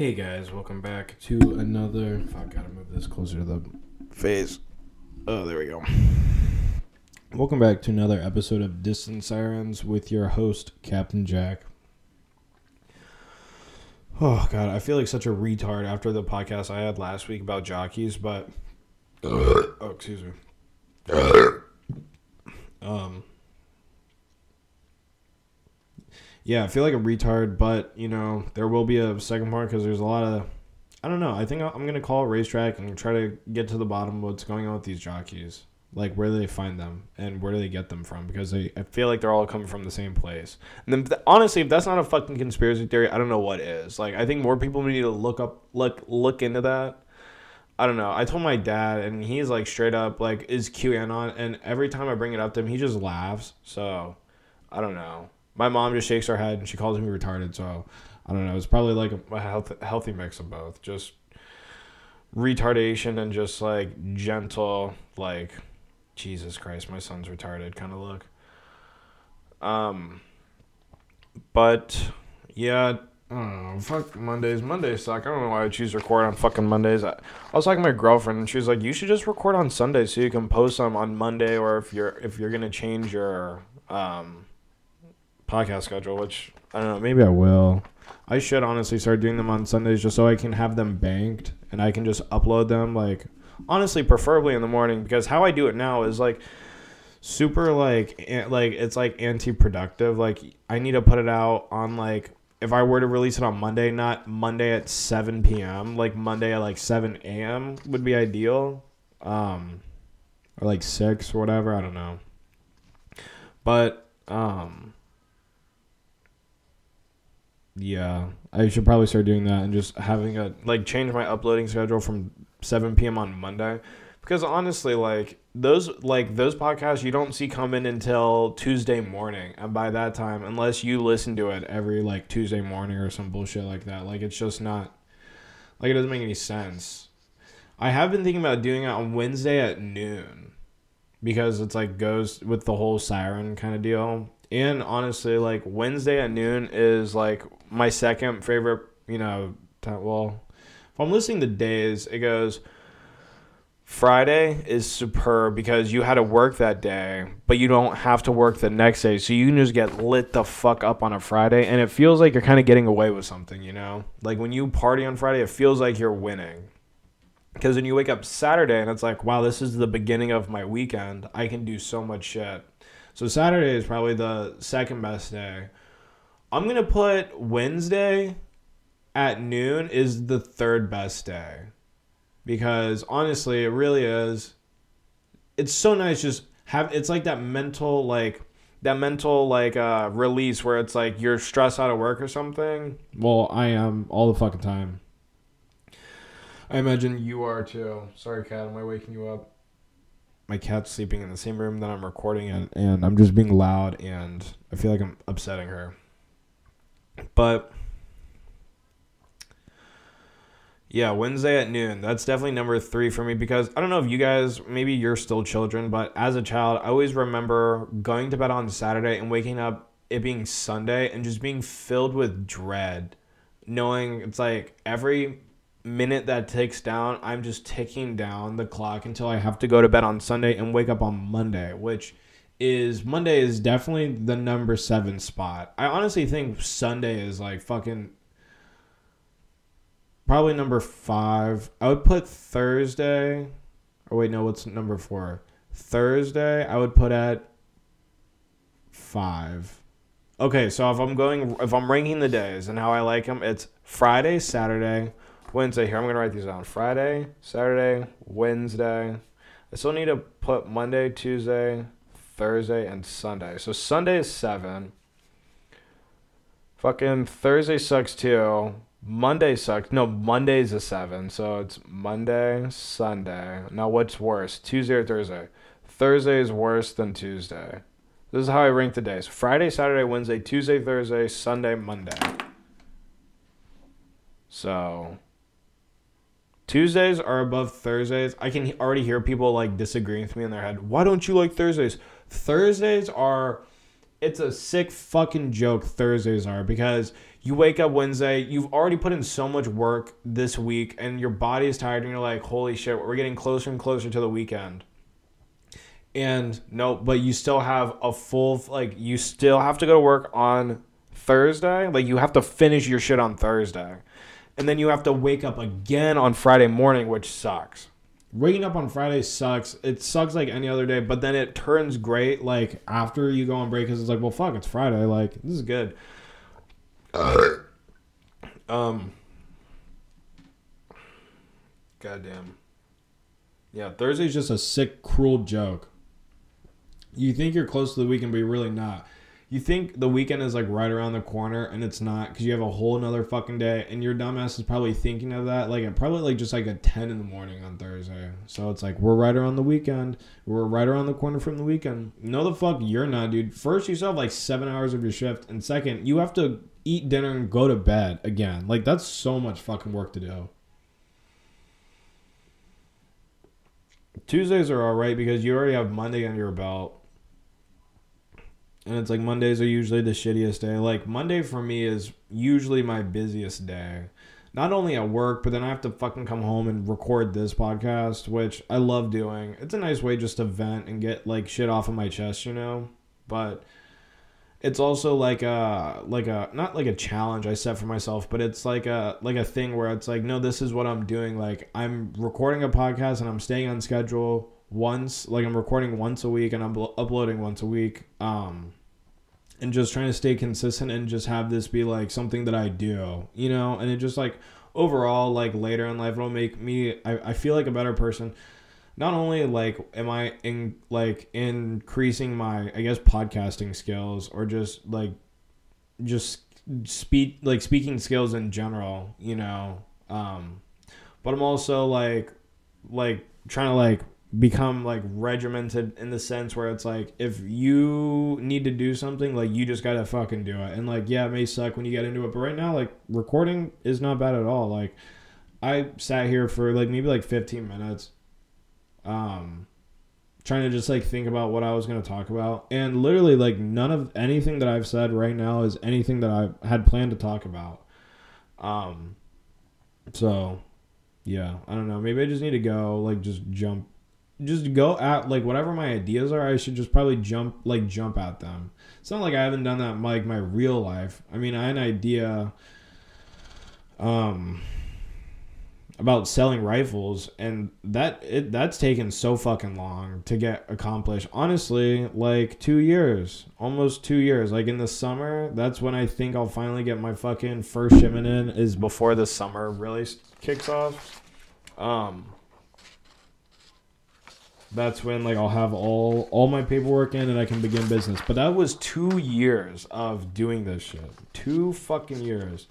Hey guys, welcome back to another. Fuck, gotta move this closer to the face. Oh, there we go. Welcome back to another episode of Distant Sirens with your host, Captain Jack. Oh god, I feel like such a retard after the podcast I had last week about jockeys, but oh, excuse me. Um, yeah, I feel like a retard, but you know there will be a second part because there's a lot of I don't know. I think I'm gonna call racetrack and try to get to the bottom of what's going on with these jockeys. Like where do they find them and where do they get them from? Because they, I feel like they're all coming from the same place. And then honestly, if that's not a fucking conspiracy theory, I don't know what is. Like I think more people need to look up, look, look into that. I don't know. I told my dad, and he's like straight up like is QAnon, and every time I bring it up to him, he just laughs. So I don't know. My mom just shakes her head and she calls me retarded. So I don't know. It's probably like a, health, healthy mix of both. Just retardation and just like gentle, like Jesus Christ, my son's retarded kind of look. Um, but yeah, I don't know. Fuck Mondays. Mondays suck. I don't know why I choose to record on fucking Mondays. I, I was talking to my girlfriend and she was like, "You should just record on Sunday so you can post them on Monday, or if you're if you're gonna change your um podcast schedule, which I don't know. Maybe I will. I should honestly start doing them on Sundays just so I can have them banked and I can just upload them like honestly preferably in the morning because how I do it now is like super like like it's like anti-productive like I need to put it out on like if I were to release it on Monday not Monday at 7 p.m. like Monday at like 7 a.m. would be ideal um or like 6 or whatever I don't know but um yeah, I should probably start doing that and just having a like change my uploading schedule from 7 p.m. on Monday because honestly, like those like those podcasts you don't see coming until Tuesday morning, and by that time, unless you listen to it every like Tuesday morning or some bullshit like that, like it's just not like it doesn't make any sense. I have been thinking about doing it on Wednesday at noon because it's like goes with the whole siren kind of deal. And honestly, like Wednesday at noon is like my second favorite, you know, time, well, if I'm listening to days, it goes Friday is superb because you had to work that day, but you don't have to work the next day. So you can just get lit the fuck up on a Friday and it feels like you're kind of getting away with something, you know? Like when you party on Friday, it feels like you're winning. Because when you wake up Saturday and it's like, wow, this is the beginning of my weekend, I can do so much shit. So Saturday is probably the second best day. I'm gonna put Wednesday at noon is the third best day because honestly, it really is. It's so nice just have. It's like that mental like that mental like uh release where it's like you're stressed out of work or something. Well, I am all the fucking time. I imagine you are too. Sorry, cat. Am I waking you up? My cat's sleeping in the same room that I'm recording in, and I'm just being loud, and I feel like I'm upsetting her. But yeah, Wednesday at noon. That's definitely number three for me because I don't know if you guys, maybe you're still children, but as a child, I always remember going to bed on Saturday and waking up it being Sunday and just being filled with dread, knowing it's like every minute that takes down, I'm just ticking down the clock until I have to go to bed on Sunday and wake up on Monday, which is Monday is definitely the number seven spot. I honestly think Sunday is like fucking probably number five. I would put Thursday. Or wait, no, what's number four? Thursday, I would put at five. Okay, so if I'm going, if I'm ranking the days and how I like them, it's Friday, Saturday, Wednesday. Here, I'm gonna write these down. Friday, Saturday, Wednesday. I still need to put Monday, Tuesday, Thursday, and Sunday. So Sunday is seven. Fucking Thursday sucks too. Monday sucks. No, Monday's a seven. So it's Monday, Sunday. Now what's worse, Tuesday or Thursday? Thursday is worse than Tuesday. This is how I rank the days: Friday, Saturday, Wednesday, Tuesday, Thursday, Sunday, Monday. So Tuesdays are above Thursdays. I can already hear people like disagreeing with me in their head. Why don't you like Thursdays? Thursdays are it's a sick fucking joke Thursdays are because you wake up Wednesday, you've already put in so much work this week, and your body is tired, and you're like, holy shit, we're getting closer and closer to the weekend. And no, but you still have a full, like, you still have to go to work on Thursday. Like, you have to finish your shit on Thursday. And then you have to wake up again on Friday morning, which sucks. Waking up on Friday sucks. It sucks like any other day, but then it turns great like after you go on break because it's like, well, fuck, it's Friday. Like, this is good. um. Goddamn. Yeah, Thursday's just a sick, cruel joke. You think you're close to the weekend, but you're really not. You think the weekend is like right around the corner, and it's not because you have a whole another fucking day, and your dumbass is probably thinking of that like at probably like just like a ten in the morning on Thursday. So it's like we're right around the weekend. We're right around the corner from the weekend. No, the fuck you're not, dude. First, you still have like seven hours of your shift, and second, you have to eat dinner and go to bed again. Like that's so much fucking work to do. Tuesdays are alright because you already have Monday under your belt. And it's like Mondays are usually the shittiest day. Like Monday for me is usually my busiest day. Not only at work, but then I have to fucking come home and record this podcast, which I love doing. It's a nice way just to vent and get like shit off of my chest, you know? But it's also like a like a not like a challenge I set for myself, but it's like a like a thing where it's like, no, this is what I'm doing. Like I'm recording a podcast and I'm staying on schedule once. Like I'm recording once a week and I'm uploading once a week. Um, and just trying to stay consistent and just have this be like something that I do, you know. And it just like overall, like later in life, it'll make me. I, I feel like a better person not only like am I in like increasing my I guess podcasting skills or just like just speak like speaking skills in general, you know. Um but I'm also like like trying to like become like regimented in the sense where it's like if you need to do something like you just gotta fucking do it and like yeah it may suck when you get into it but right now like recording is not bad at all like i sat here for like maybe like 15 minutes um trying to just like think about what I was to talk about and literally like none of anything that I've said right now is anything that I had planned to talk about. Um so yeah, I don't know. Maybe I just need to go like just jump just go at like whatever my ideas are, I should just probably jump like jump at them. It's not like I haven't done that like my real life. I mean, I had an idea um about selling rifles and that it that's taken so fucking long to get accomplished honestly like two years almost two years like in the summer that's when i think i'll finally get my fucking first shipment in is before the summer really kicks off um that's when like I'll have all all my paperwork in and I can begin business. But that was two years of doing this shit. Two fucking years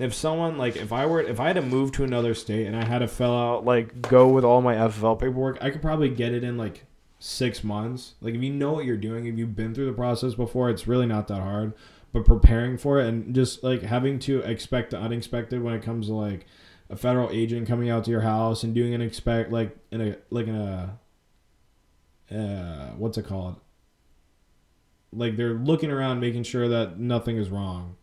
if someone like if I were if I had to move to another state and I had to fill out like go with all my FFL paperwork, I could probably get it in like six months. Like if you know what you're doing, if you've been through the process before, it's really not that hard. But preparing for it and just like having to expect the unexpected when it comes to like a federal agent coming out to your house and doing an expect like in a like in a uh, what's it called? Like they're looking around, making sure that nothing is wrong.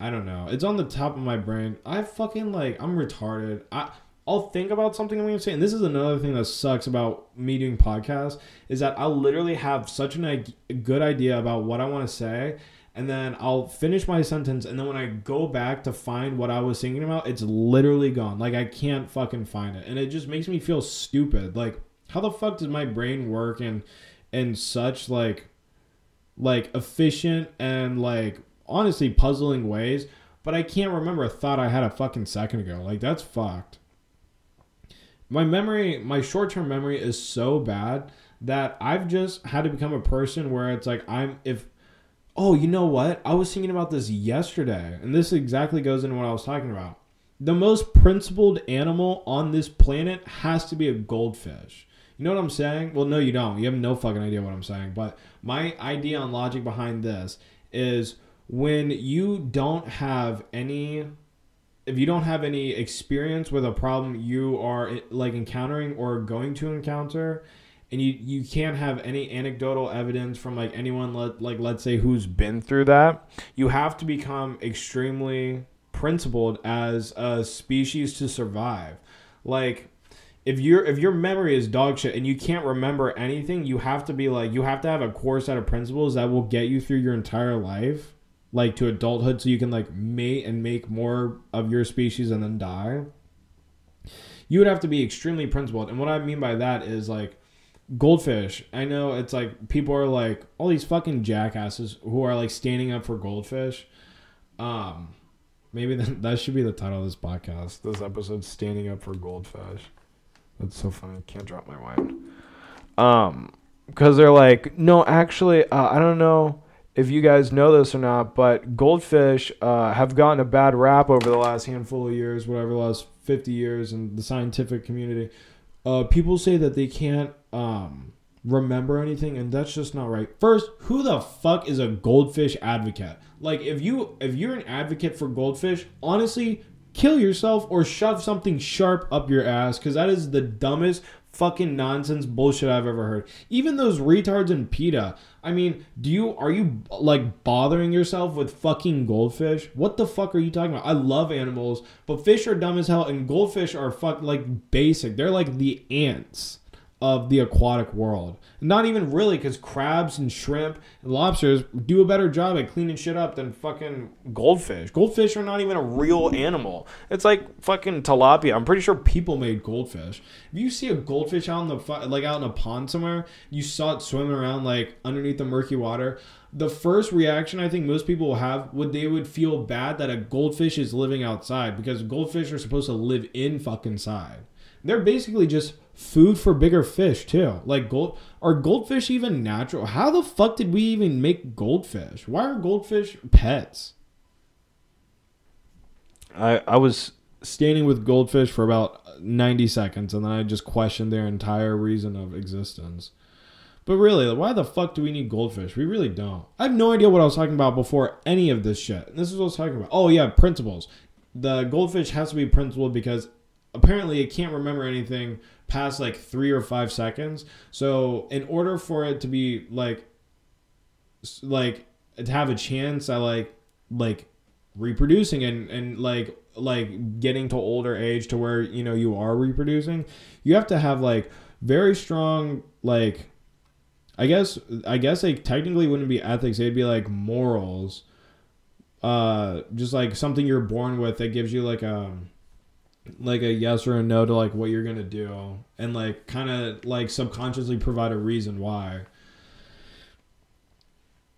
I don't know. It's on the top of my brain. I fucking like I'm retarded. I I'll think about something I'm gonna say, and this is another thing that sucks about me doing podcasts is that I'll literally have such an, a good idea about what I want to say, and then I'll finish my sentence, and then when I go back to find what I was thinking about, it's literally gone. Like I can't fucking find it, and it just makes me feel stupid. Like how the fuck does my brain work and and such like like efficient and like honestly puzzling ways, but I can't remember a thought I had a fucking second ago. Like that's fucked. My memory, my short-term memory is so bad that I've just had to become a person where it's like I'm if oh, you know what? I was thinking about this yesterday, and this exactly goes into what I was talking about. The most principled animal on this planet has to be a goldfish. You know what I'm saying? Well, no, you don't. You have no fucking idea what I'm saying. But my idea on logic behind this is when you don't have any if you don't have any experience with a problem you are like encountering or going to encounter and you you can't have any anecdotal evidence from like anyone let, like let's say who's been through that you have to become extremely principled as a species to survive like if your if your memory is dog shit and you can't remember anything you have to be like you have to have a core set of principles that will get you through your entire life like to adulthood so you can like mate and make more of your species and then die. You would have to be extremely principled and what i mean by that is like goldfish. I know it's like people are like all these fucking jackasses who are like standing up for goldfish. Um maybe that, that should be the title of this podcast this episode standing up for goldfish that's so funny I can't drop my wine um because they're like no actually uh, i don't know if you guys know this or not but goldfish uh, have gotten a bad rap over the last handful of years whatever the last 50 years in the scientific community uh, people say that they can't um, remember anything, and that's just not right. First, who the fuck is a goldfish advocate? Like, if you if you're an advocate for goldfish, honestly, kill yourself or shove something sharp up your ass, because that is the dumbest fucking nonsense bullshit I've ever heard. Even those retards in PETA. I mean, do you are you like bothering yourself with fucking goldfish? What the fuck are you talking about? I love animals, but fish are dumb as hell and goldfish are fuck like basic. They're like the ants of the aquatic world. Not even really, because crabs and shrimp and lobsters do a better job at cleaning shit up than fucking goldfish. Goldfish are not even a real animal. It's like fucking tilapia. I'm pretty sure people made goldfish. If you see a goldfish out in the like out in a pond somewhere, you saw it swimming around like underneath the murky water. The first reaction I think most people will have would they would feel bad that a goldfish is living outside because goldfish are supposed to live in fucking side. They're basically just food for bigger fish too. Like gold are goldfish even natural? How the fuck did we even make goldfish? Why are goldfish pets? I I was standing with goldfish for about 90 seconds and then I just questioned their entire reason of existence. But really, why the fuck do we need goldfish? We really don't. I have no idea what I was talking about before any of this shit. This is what I was talking about. Oh yeah, principles. The goldfish has to be principled because apparently it can't remember anything past like three or five seconds. So in order for it to be like, like to have a chance at like like reproducing and and like like getting to older age to where you know you are reproducing, you have to have like very strong like. I guess I guess like technically wouldn't be ethics. It'd be like morals. Uh, just like something you're born with that gives you like a like a yes or a no to like what you're gonna do and like kind of like subconsciously provide a reason why.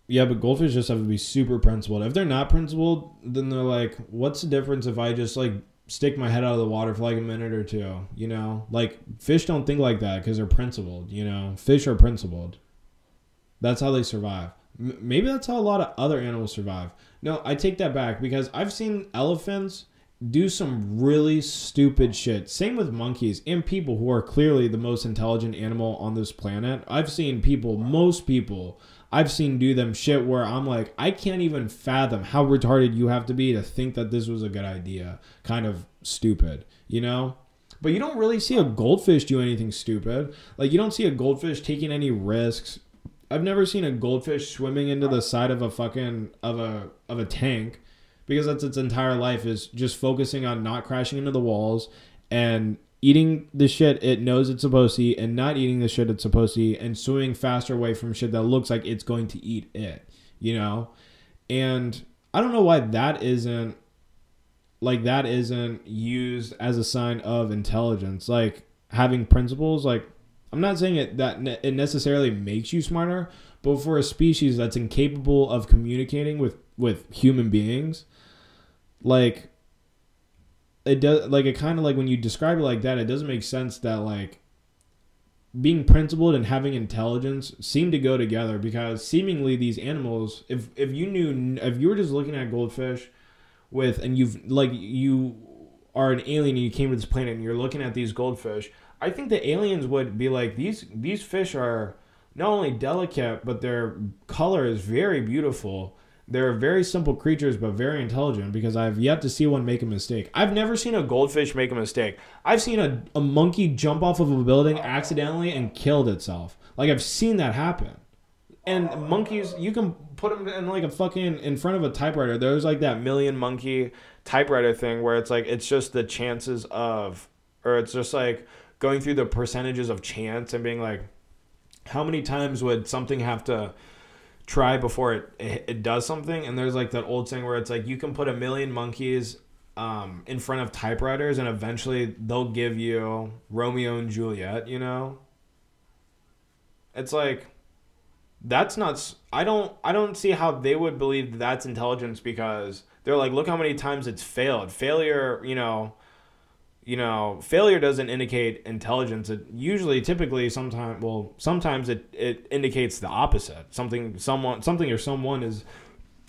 Yeah but goldfish just have to be super principled. If they're not principled then they're like what's the difference if i just like stick my head out of the water for like a minute or two you know? Like fish don't think like that because they're principled you know? Fish are principled. That's how they survive. M- maybe that's how a lot of other animals survive. No i take that back because i've seen elephants do some really stupid shit. Same with monkeys and people who are clearly the most intelligent animal on this planet. I've seen people, most people, I've seen do them shit where I'm like, I can't even fathom how retarded you have to be to think that this was a good idea. Kind of stupid, you know? But you don't really see a goldfish do anything stupid. Like, you don't see a goldfish taking any risks. I've never seen a goldfish swimming into the side of a fucking of a of a tank because that's its entire life is just focusing on not crashing into the walls and eating the shit it knows it's supposed to eat and not eating the shit it's supposed to eat and swimming faster away from shit that looks like it's going to eat it, you know? And I don't know why that isn't like that isn't used as a sign of intelligence. Like having principles, like I'm not saying it that ne- it necessarily makes you smarter, but for a species that's incapable of communicating with with human beings, like it does like it kind of like when you describe it like that it doesn't make sense that like being principled and having intelligence seem to go together because seemingly these animals if if you knew if you were just looking at goldfish with and you've like you are an alien and you came to this planet and you're looking at these goldfish i think the aliens would be like these these fish are not only delicate but their color is very beautiful they're very simple creatures but very intelligent because I've yet to see one make a mistake. I've never seen a goldfish make a mistake. I've seen a, a monkey jump off of a building accidentally and killed itself. Like I've seen that happen. And monkeys, you can put them in like a fucking in front of a typewriter. There's like that million monkey typewriter thing where it's like it's just the chances of or it's just like going through the percentages of chance and being like how many times would something have to try before it, it, it does something? And there's like that old saying where it's like you can put a million monkeys um, in front of typewriters and eventually they'll give you romeo and juliet you know? It's like that's not i don't i don't see how they would believe that's intelligence because they're like look how many times it's failed. Failure you know you know, failure doesn't indicate intelligence. It usually, typically, sometimes, well, sometimes it, it indicates the opposite. Something, someone, something or someone is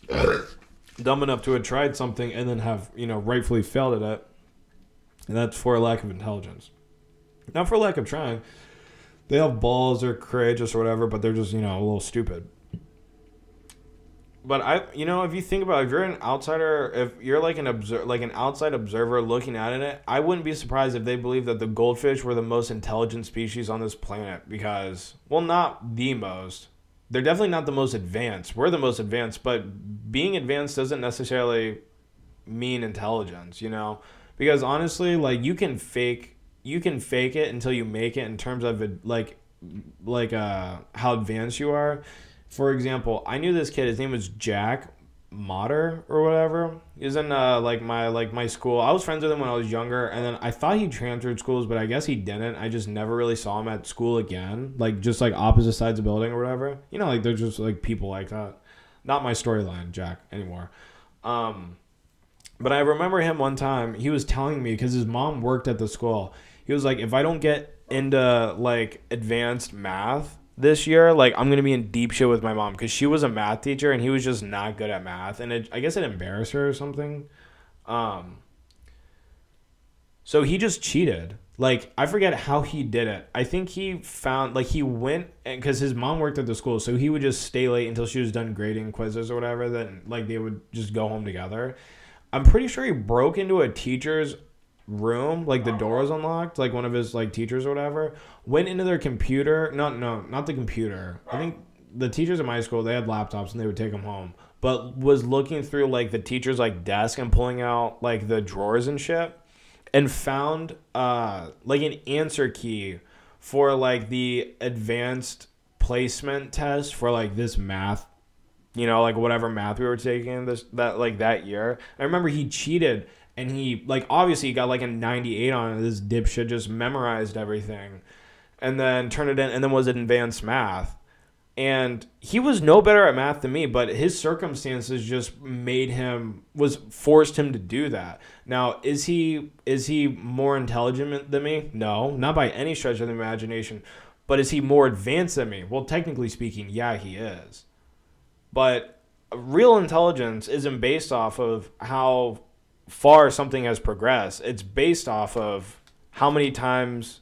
dumb enough to have tried something and then have, you know, rightfully failed at it. And that's for lack of intelligence. Not for lack of trying. They have balls or courageous or whatever, but they're just, you know, a little stupid but I, you know, if you think about, it, if you're an outsider, if you're like an observer, like an outside observer looking at it, I wouldn't be surprised if they believe that the goldfish were the most intelligent species on this planet because, well, not the most. They're definitely not the most advanced. We're the most advanced, but being advanced doesn't necessarily mean intelligence, you know? Because honestly, like you can fake, you can fake it until you make it in terms of like, like uh, how advanced you are for example, I knew this kid. His name was Jack Motter or whatever. He was in uh, like my like my school. I was friends with him when I was younger, and then I thought he transferred schools, but I guess he didn't. I just never really saw him at school again. Like just like opposite sides of building or whatever. You know, like they're just like people like that. Not my storyline, Jack, anymore. Um, but I remember him one time. He was telling me because his mom worked at the school. He was like, if I don't get into like advanced math this year, like I'm gonna be in deep shit with my mom because she was a math teacher and he was just not good at math, and it, I guess it embarrassed her or something. Um, so he just cheated. Like I forget how he did it. I think he found like he went and because his mom worked at the school, so he would just stay late until she was done grading quizzes or whatever. Then like they would just go home together. I'm pretty sure he broke into a teacher's room, like the door was unlocked, like one of his like teachers or whatever, went into their computer. No, no, not the computer. I think the teachers at my school they had laptops and they would take them home. But was looking through like the teacher's like desk and pulling out like the drawers and shit, and found uh like an answer key for like the advanced placement test for like this math you know like whatever math we were taking this that like that year i remember he cheated and he like obviously he got like a 98 on it. This dipshit just memorized everything, and then turned it in, and then was in advanced math. And he was no better at math than me, but his circumstances just made him was forced him to do that. Now, is he is he more intelligent than me? No, not by any stretch of the imagination. But is he more advanced than me? Well, technically speaking, yeah, he is. But real intelligence isn't based off of how far something has progressed. It's based off of how many times,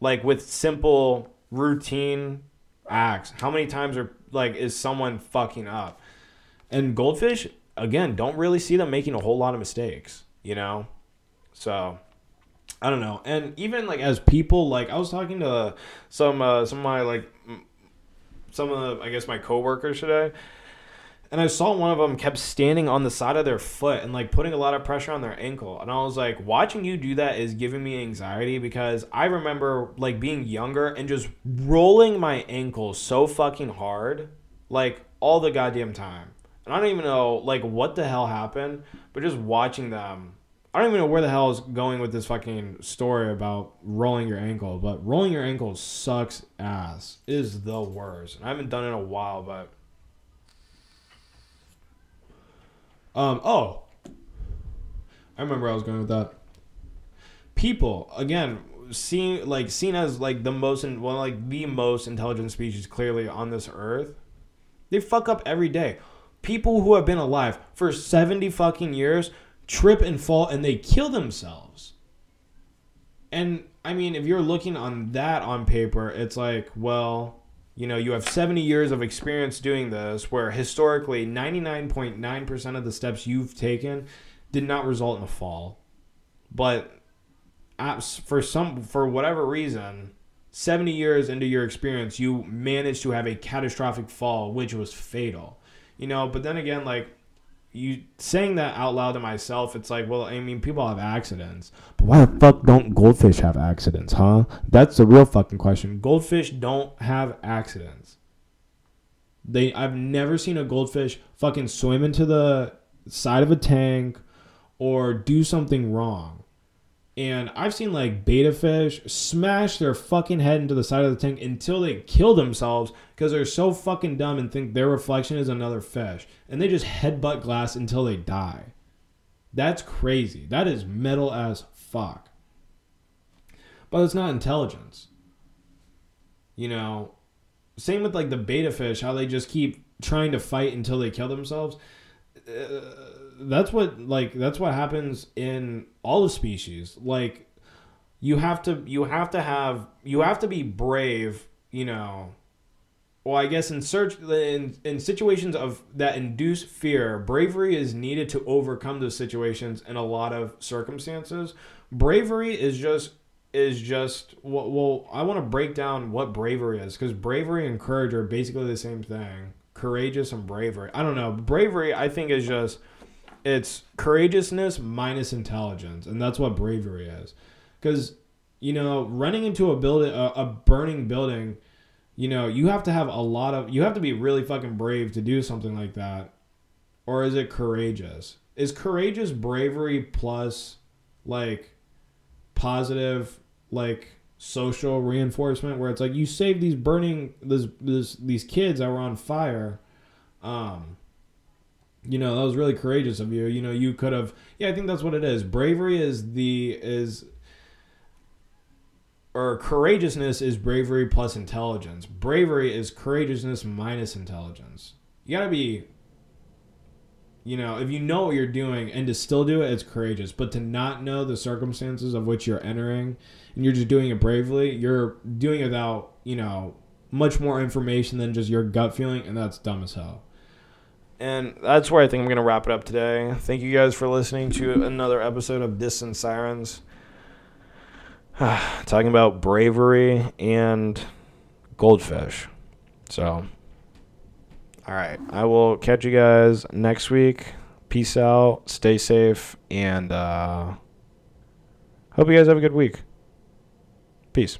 like with simple routine acts, how many times are like is someone fucking up? And goldfish, again, don't really see them making a whole lot of mistakes, you know? So I don't know. And even like as people, like I was talking to some uh, some of my like some of the, I guess my coworkers today, and I saw one of them kept standing on the side of their foot and like putting a lot of pressure on their ankle. And I was like, watching you do that is giving me anxiety because I remember like being younger and just rolling my ankle so fucking hard, like all the goddamn time. And I don't even know like what the hell happened, but just watching them. I don't even know where the hell is going with this fucking story about rolling your ankle, but rolling your ankle sucks ass. It is the worst. And I haven't done it in a while, but Um, oh, I remember I was going with that. People again, seen like seen as like the most and well like the most intelligent species clearly on this earth. They fuck up every day. People who have been alive for 70 fucking years trip and fall and they kill themselves. And I mean, if you're looking on that on paper, it's like, well, you know, you have 70 years of experience doing this, where historically 99.9% of the steps you've taken did not result in a fall. But for some, for whatever reason, 70 years into your experience, you managed to have a catastrophic fall, which was fatal. You know, but then again, like, you saying that out loud to myself, it's like, well, I mean, people have accidents, but why the fuck don't goldfish have accidents, huh? That's the real fucking question. Goldfish don't have accidents. They, I've never seen a goldfish fucking swim into the side of a tank or do something wrong. And I've seen like betta fish smash their fucking head into the side of the tank until they kill themselves because they're so fucking dumb and think their reflection is another fish. And they just headbutt glass until they die. That's crazy. That is metal as fuck. But it's not intelligence. You know, same with like the betta fish, how they just keep trying to fight until they kill themselves. Uh, that's what like that's what happens in all the species. Like you have to you have to have you have to be brave, you know. Well, I guess in search in in situations of that induce fear, bravery is needed to overcome those situations in a lot of circumstances. Bravery is just is just well, well I want to break down what bravery is because bravery and courage are basically the same thing. Courageous and bravery. I don't know. Bravery I think is just it's courageousness minus intelligence, and that's what bravery is. Because you know, running into a building, a, a burning building, you know, you have to have a lot of, you have to be really fucking brave to do something like that, or is it courageous? Is courageous bravery plus like positive like social reinforcement where it's like you saved these burning this this these kids that were on fire um you know that was really courageous of you. You know you could have yeah i think that's what it is. Bravery is the is or courageousness is bravery plus intelligence. Bravery is courageousness minus intelligence. You gotta be you know if you know what you're doing and to still do it it's courageous. But to not know the circumstances of which you're entering and you're just doing it bravely you're doing it without you know much more information than just your gut feeling and that's dumb as hell and that's where I think I'm going to wrap it up today. Thank you guys for listening to another episode of Distant Sirens. Talking about bravery and goldfish. So, all right. I will catch you guys next week. Peace out. Stay safe. And uh, hope you guys have a good week. Peace.